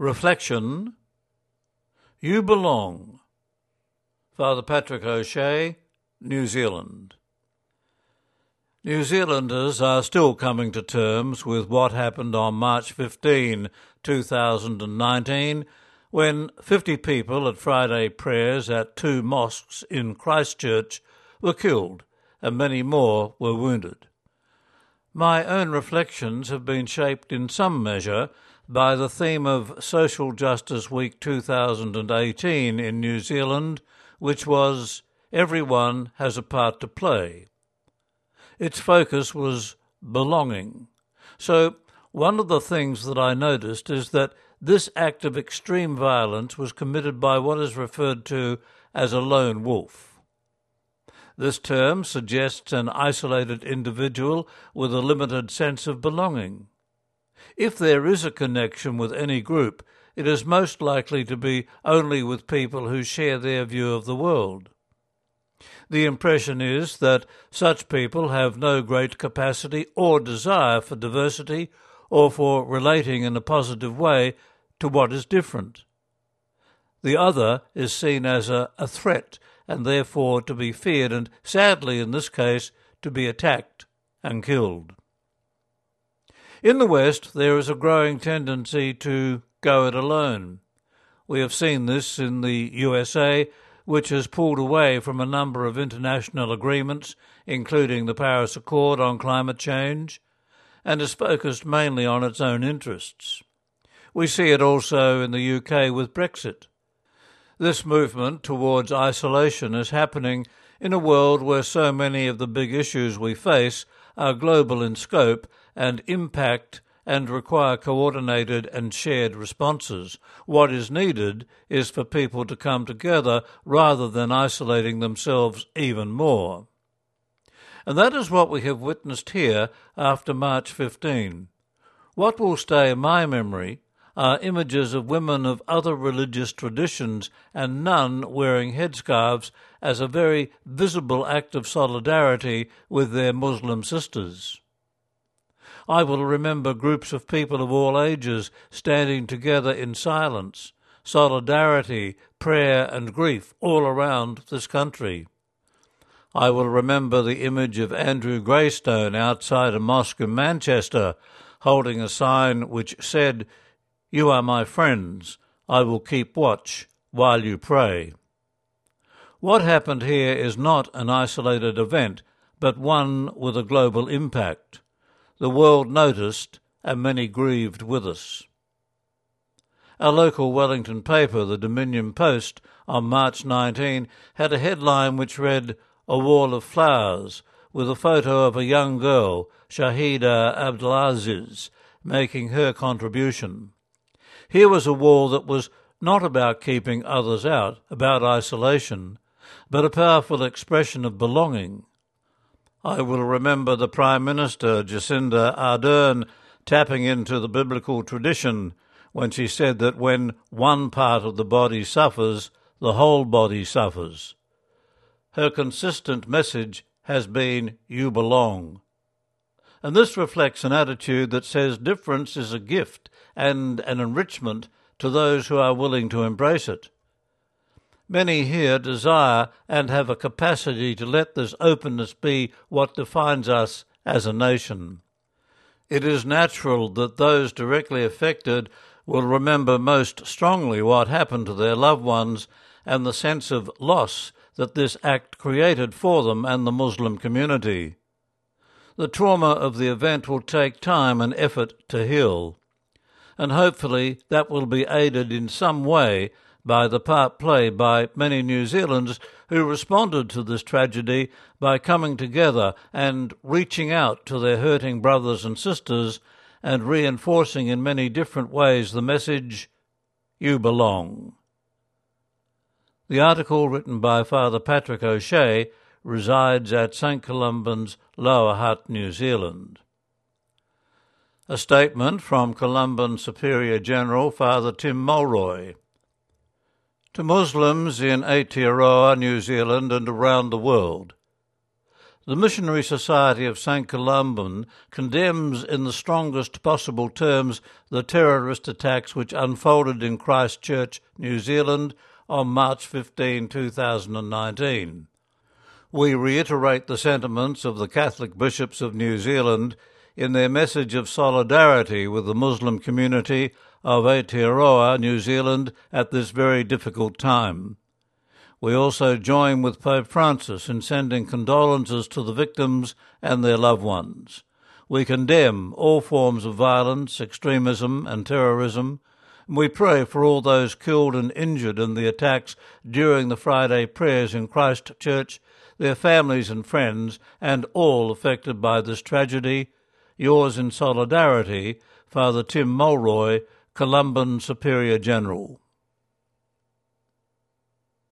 Reflection You Belong. Father Patrick O'Shea, New Zealand. New Zealanders are still coming to terms with what happened on March 15, 2019, when 50 people at Friday prayers at two mosques in Christchurch were killed and many more were wounded. My own reflections have been shaped in some measure by the theme of Social Justice Week 2018 in New Zealand, which was Everyone Has a Part to Play. Its focus was belonging. So, one of the things that I noticed is that this act of extreme violence was committed by what is referred to as a lone wolf. This term suggests an isolated individual with a limited sense of belonging. If there is a connection with any group, it is most likely to be only with people who share their view of the world. The impression is that such people have no great capacity or desire for diversity or for relating in a positive way to what is different. The other is seen as a, a threat and therefore to be feared and, sadly in this case, to be attacked and killed. In the West, there is a growing tendency to go it alone. We have seen this in the USA, which has pulled away from a number of international agreements, including the Paris Accord on climate change, and is focused mainly on its own interests. We see it also in the UK with Brexit. This movement towards isolation is happening in a world where so many of the big issues we face are global in scope and impact and require coordinated and shared responses. What is needed is for people to come together rather than isolating themselves even more. And that is what we have witnessed here after March 15. What will stay in my memory are images of women of other religious traditions and none wearing headscarves as a very visible act of solidarity with their Muslim sisters. I will remember groups of people of all ages standing together in silence, solidarity, prayer, and grief all around this country. I will remember the image of Andrew Graystone outside a mosque in Manchester holding a sign which said, You are my friends, I will keep watch while you pray. What happened here is not an isolated event, but one with a global impact. The world noticed, and many grieved with us. Our local Wellington paper, the Dominion Post, on March 19, had a headline which read, A Wall of Flowers, with a photo of a young girl, Shahida Abdelaziz, making her contribution. Here was a wall that was not about keeping others out, about isolation, but a powerful expression of belonging, I will remember the Prime Minister, Jacinda Ardern, tapping into the biblical tradition when she said that when one part of the body suffers, the whole body suffers. Her consistent message has been, You belong. And this reflects an attitude that says difference is a gift and an enrichment to those who are willing to embrace it. Many here desire and have a capacity to let this openness be what defines us as a nation. It is natural that those directly affected will remember most strongly what happened to their loved ones and the sense of loss that this act created for them and the Muslim community. The trauma of the event will take time and effort to heal, and hopefully that will be aided in some way by the part played by many New Zealanders who responded to this tragedy by coming together and reaching out to their hurting brothers and sisters and reinforcing in many different ways the message, You belong. The article written by Father Patrick O'Shea resides at St Columban's Lower Hutt, New Zealand. A statement from Columban Superior General Father Tim Mulroy. To Muslims in Aotearoa, New Zealand, and around the world, The Missionary Society of St. Columban condemns in the strongest possible terms the terrorist attacks which unfolded in Christchurch, New Zealand on March 15, 2019. We reiterate the sentiments of the Catholic bishops of New Zealand in their message of solidarity with the Muslim community of Aotearoa, New Zealand, at this very difficult time. We also join with Pope Francis in sending condolences to the victims and their loved ones. We condemn all forms of violence, extremism, and terrorism. We pray for all those killed and injured in the attacks during the Friday prayers in Christchurch, their families and friends, and all affected by this tragedy. Yours in solidarity, Father Tim Mulroy, Columban Superior General.